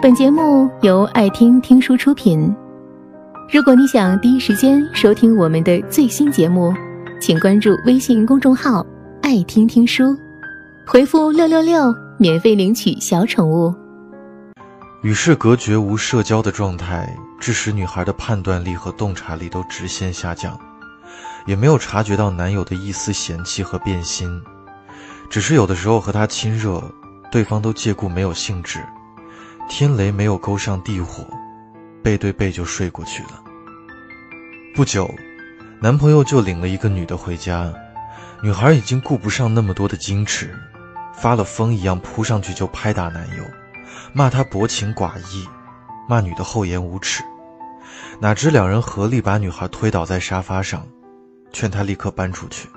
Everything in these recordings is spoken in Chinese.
本节目由爱听听书出品。如果你想第一时间收听我们的最新节目，请关注微信公众号“爱听听书”，回复“六六六”免费领取小宠物。与世隔绝、无社交的状态，致使女孩的判断力和洞察力都直线下降，也没有察觉到男友的一丝嫌弃和变心，只是有的时候和他亲热，对方都借故没有兴致，天雷没有勾上地火，背对背就睡过去了。不久，男朋友就领了一个女的回家，女孩已经顾不上那么多的矜持，发了疯一样扑上去就拍打男友。骂他薄情寡义，骂女的厚颜无耻，哪知两人合力把女孩推倒在沙发上，劝她立刻搬出去。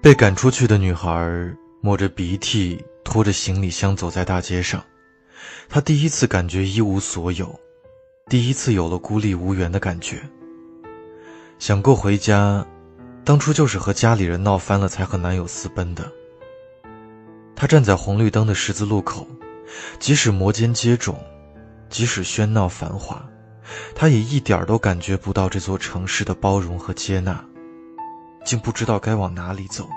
被赶出去的女孩抹着鼻涕，拖着行李箱走在大街上，她第一次感觉一无所有，第一次有了孤立无援的感觉。想过回家，当初就是和家里人闹翻了才和男友私奔的。她站在红绿灯的十字路口。即使摩肩接踵，即使喧闹繁华，他也一点都感觉不到这座城市的包容和接纳，竟不知道该往哪里走。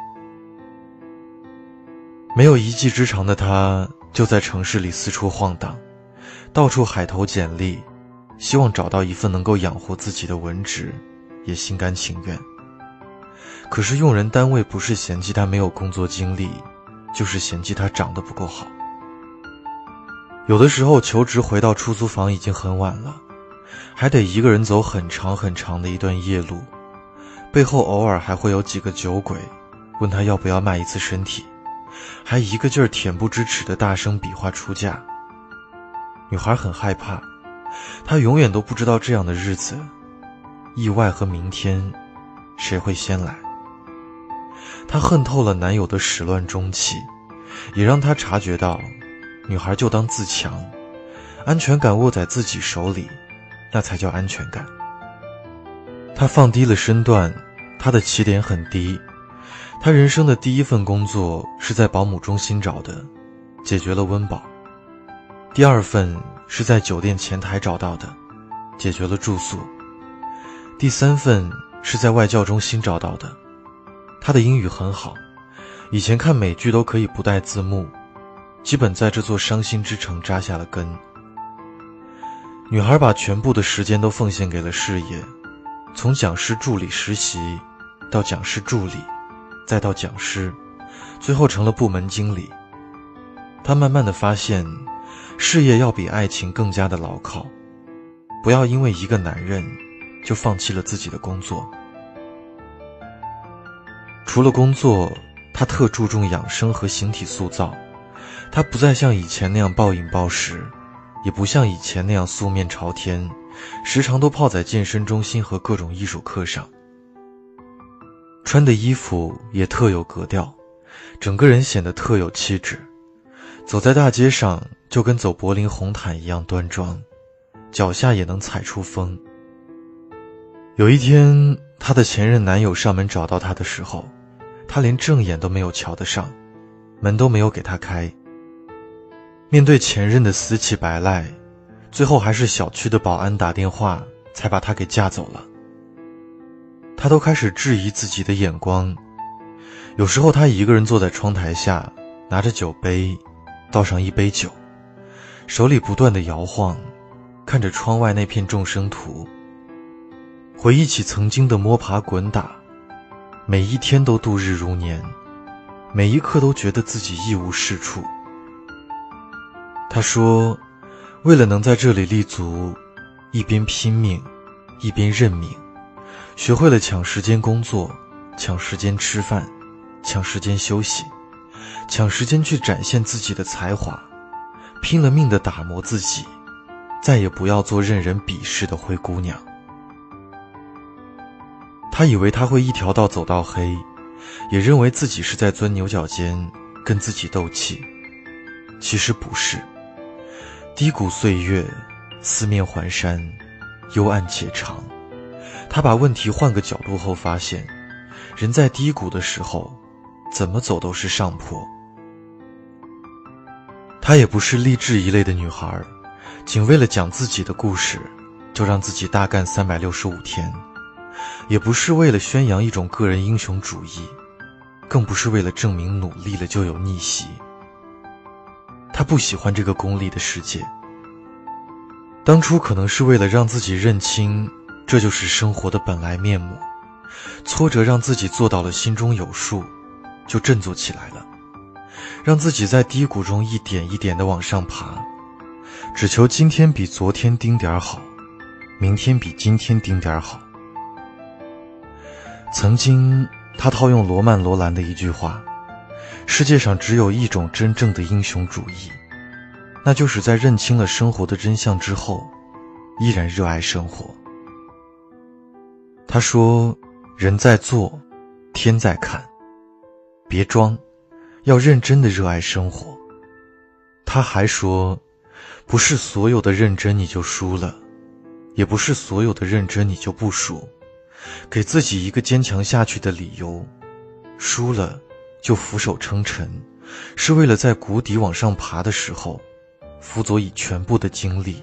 没有一技之长的他，就在城市里四处晃荡，到处海投简历，希望找到一份能够养活自己的文职，也心甘情愿。可是用人单位不是嫌弃他没有工作经历，就是嫌弃他长得不够好。有的时候求职回到出租房已经很晚了，还得一个人走很长很长的一段夜路，背后偶尔还会有几个酒鬼，问他要不要卖一次身体，还一个劲儿恬不知耻的大声比划出价。女孩很害怕，她永远都不知道这样的日子，意外和明天，谁会先来。她恨透了男友的始乱终弃，也让她察觉到。女孩就当自强，安全感握在自己手里，那才叫安全感。她放低了身段，她的起点很低。她人生的第一份工作是在保姆中心找的，解决了温饱；第二份是在酒店前台找到的，解决了住宿；第三份是在外教中心找到的。她的英语很好，以前看美剧都可以不带字幕。基本在这座伤心之城扎下了根。女孩把全部的时间都奉献给了事业，从讲师助理实习，到讲师助理，再到讲师，最后成了部门经理。她慢慢的发现，事业要比爱情更加的牢靠。不要因为一个男人，就放弃了自己的工作。除了工作，她特注重养生和形体塑造。他不再像以前那样暴饮暴食，也不像以前那样素面朝天，时常都泡在健身中心和各种艺术课上。穿的衣服也特有格调，整个人显得特有气质，走在大街上就跟走柏林红毯一样端庄，脚下也能踩出风。有一天，她的前任男友上门找到她的时候，她连正眼都没有瞧得上，门都没有给他开。面对前任的死乞白赖，最后还是小区的保安打电话才把她给架走了。她都开始质疑自己的眼光。有时候，她一个人坐在窗台下，拿着酒杯，倒上一杯酒，手里不断的摇晃，看着窗外那片众生图，回忆起曾经的摸爬滚打，每一天都度日如年，每一刻都觉得自己一无是处。他说：“为了能在这里立足，一边拼命，一边认命，学会了抢时间工作，抢时间吃饭，抢时间休息，抢时间去展现自己的才华，拼了命的打磨自己，再也不要做任人鄙视的灰姑娘。”他以为他会一条道走到黑，也认为自己是在钻牛角尖，跟自己斗气，其实不是。低谷岁月，四面环山，幽暗且长。他把问题换个角度后，发现，人在低谷的时候，怎么走都是上坡。她也不是励志一类的女孩，仅为了讲自己的故事，就让自己大干三百六十五天；也不是为了宣扬一种个人英雄主义，更不是为了证明努力了就有逆袭。她不喜欢这个功利的世界。当初可能是为了让自己认清，这就是生活的本来面目。挫折让自己做到了心中有数，就振作起来了，让自己在低谷中一点一点的往上爬，只求今天比昨天丁点儿好，明天比今天丁点儿好。曾经，他套用罗曼·罗兰的一句话：“世界上只有一种真正的英雄主义，那就是在认清了生活的真相之后，依然热爱生活。”他说。人在做，天在看，别装，要认真的热爱生活。他还说，不是所有的认真你就输了，也不是所有的认真你就不输，给自己一个坚强下去的理由。输了就俯首称臣，是为了在谷底往上爬的时候，辅佐以全部的精力，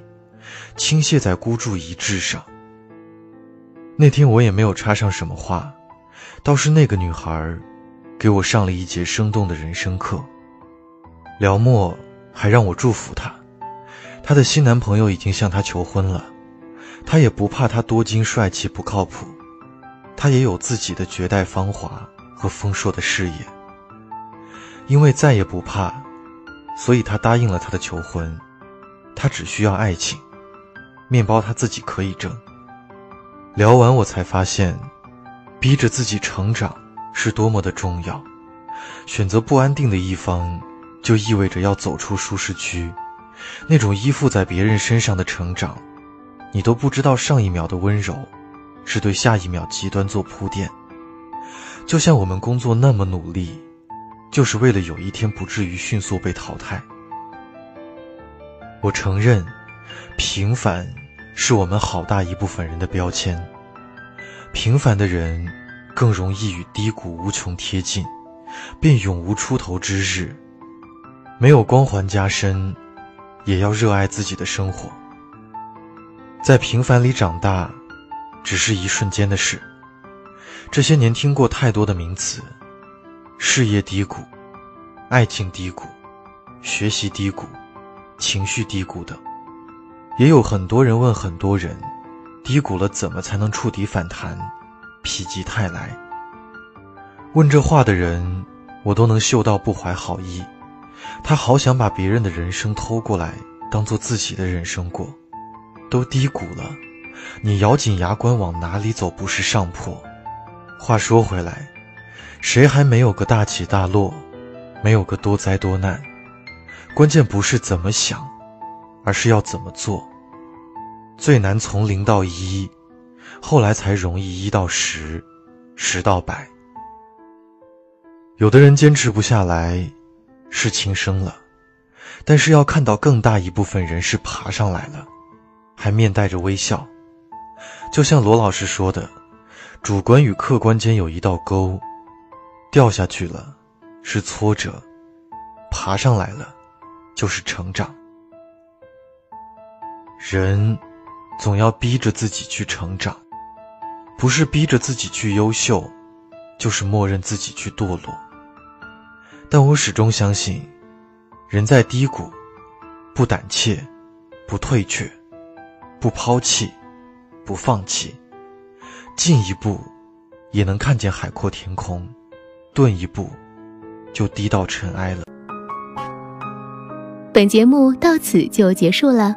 倾泻在孤注一掷上。那天我也没有插上什么话，倒是那个女孩，给我上了一节生动的人生课。辽末还让我祝福她，她的新男朋友已经向她求婚了，她也不怕他多金帅气不靠谱，她也有自己的绝代芳华和丰硕的事业。因为再也不怕，所以她答应了他的求婚，她只需要爱情，面包她自己可以挣。聊完，我才发现，逼着自己成长是多么的重要。选择不安定的一方，就意味着要走出舒适区。那种依附在别人身上的成长，你都不知道上一秒的温柔，是对下一秒极端做铺垫。就像我们工作那么努力，就是为了有一天不至于迅速被淘汰。我承认，平凡。是我们好大一部分人的标签。平凡的人更容易与低谷无穷贴近，便永无出头之日。没有光环加身，也要热爱自己的生活。在平凡里长大，只是一瞬间的事。这些年听过太多的名词：事业低谷、爱情低谷、学习低谷、情绪低谷等。也有很多人问很多人，低谷了怎么才能触底反弹，否极泰来？问这话的人，我都能嗅到不怀好意。他好想把别人的人生偷过来，当做自己的人生过。都低谷了，你咬紧牙关往哪里走？不是上坡。话说回来，谁还没有个大起大落，没有个多灾多难？关键不是怎么想。而是要怎么做？最难从零到一，后来才容易一到十，十到百。有的人坚持不下来，是轻生了；但是要看到更大一部分人是爬上来了，还面带着微笑。就像罗老师说的，主观与客观间有一道沟，掉下去了是挫折，爬上来了就是成长。人，总要逼着自己去成长，不是逼着自己去优秀，就是默认自己去堕落。但我始终相信，人在低谷，不胆怯，不退却，不抛弃，不放弃，进一步，也能看见海阔天空；顿一步，就低到尘埃了。本节目到此就结束了。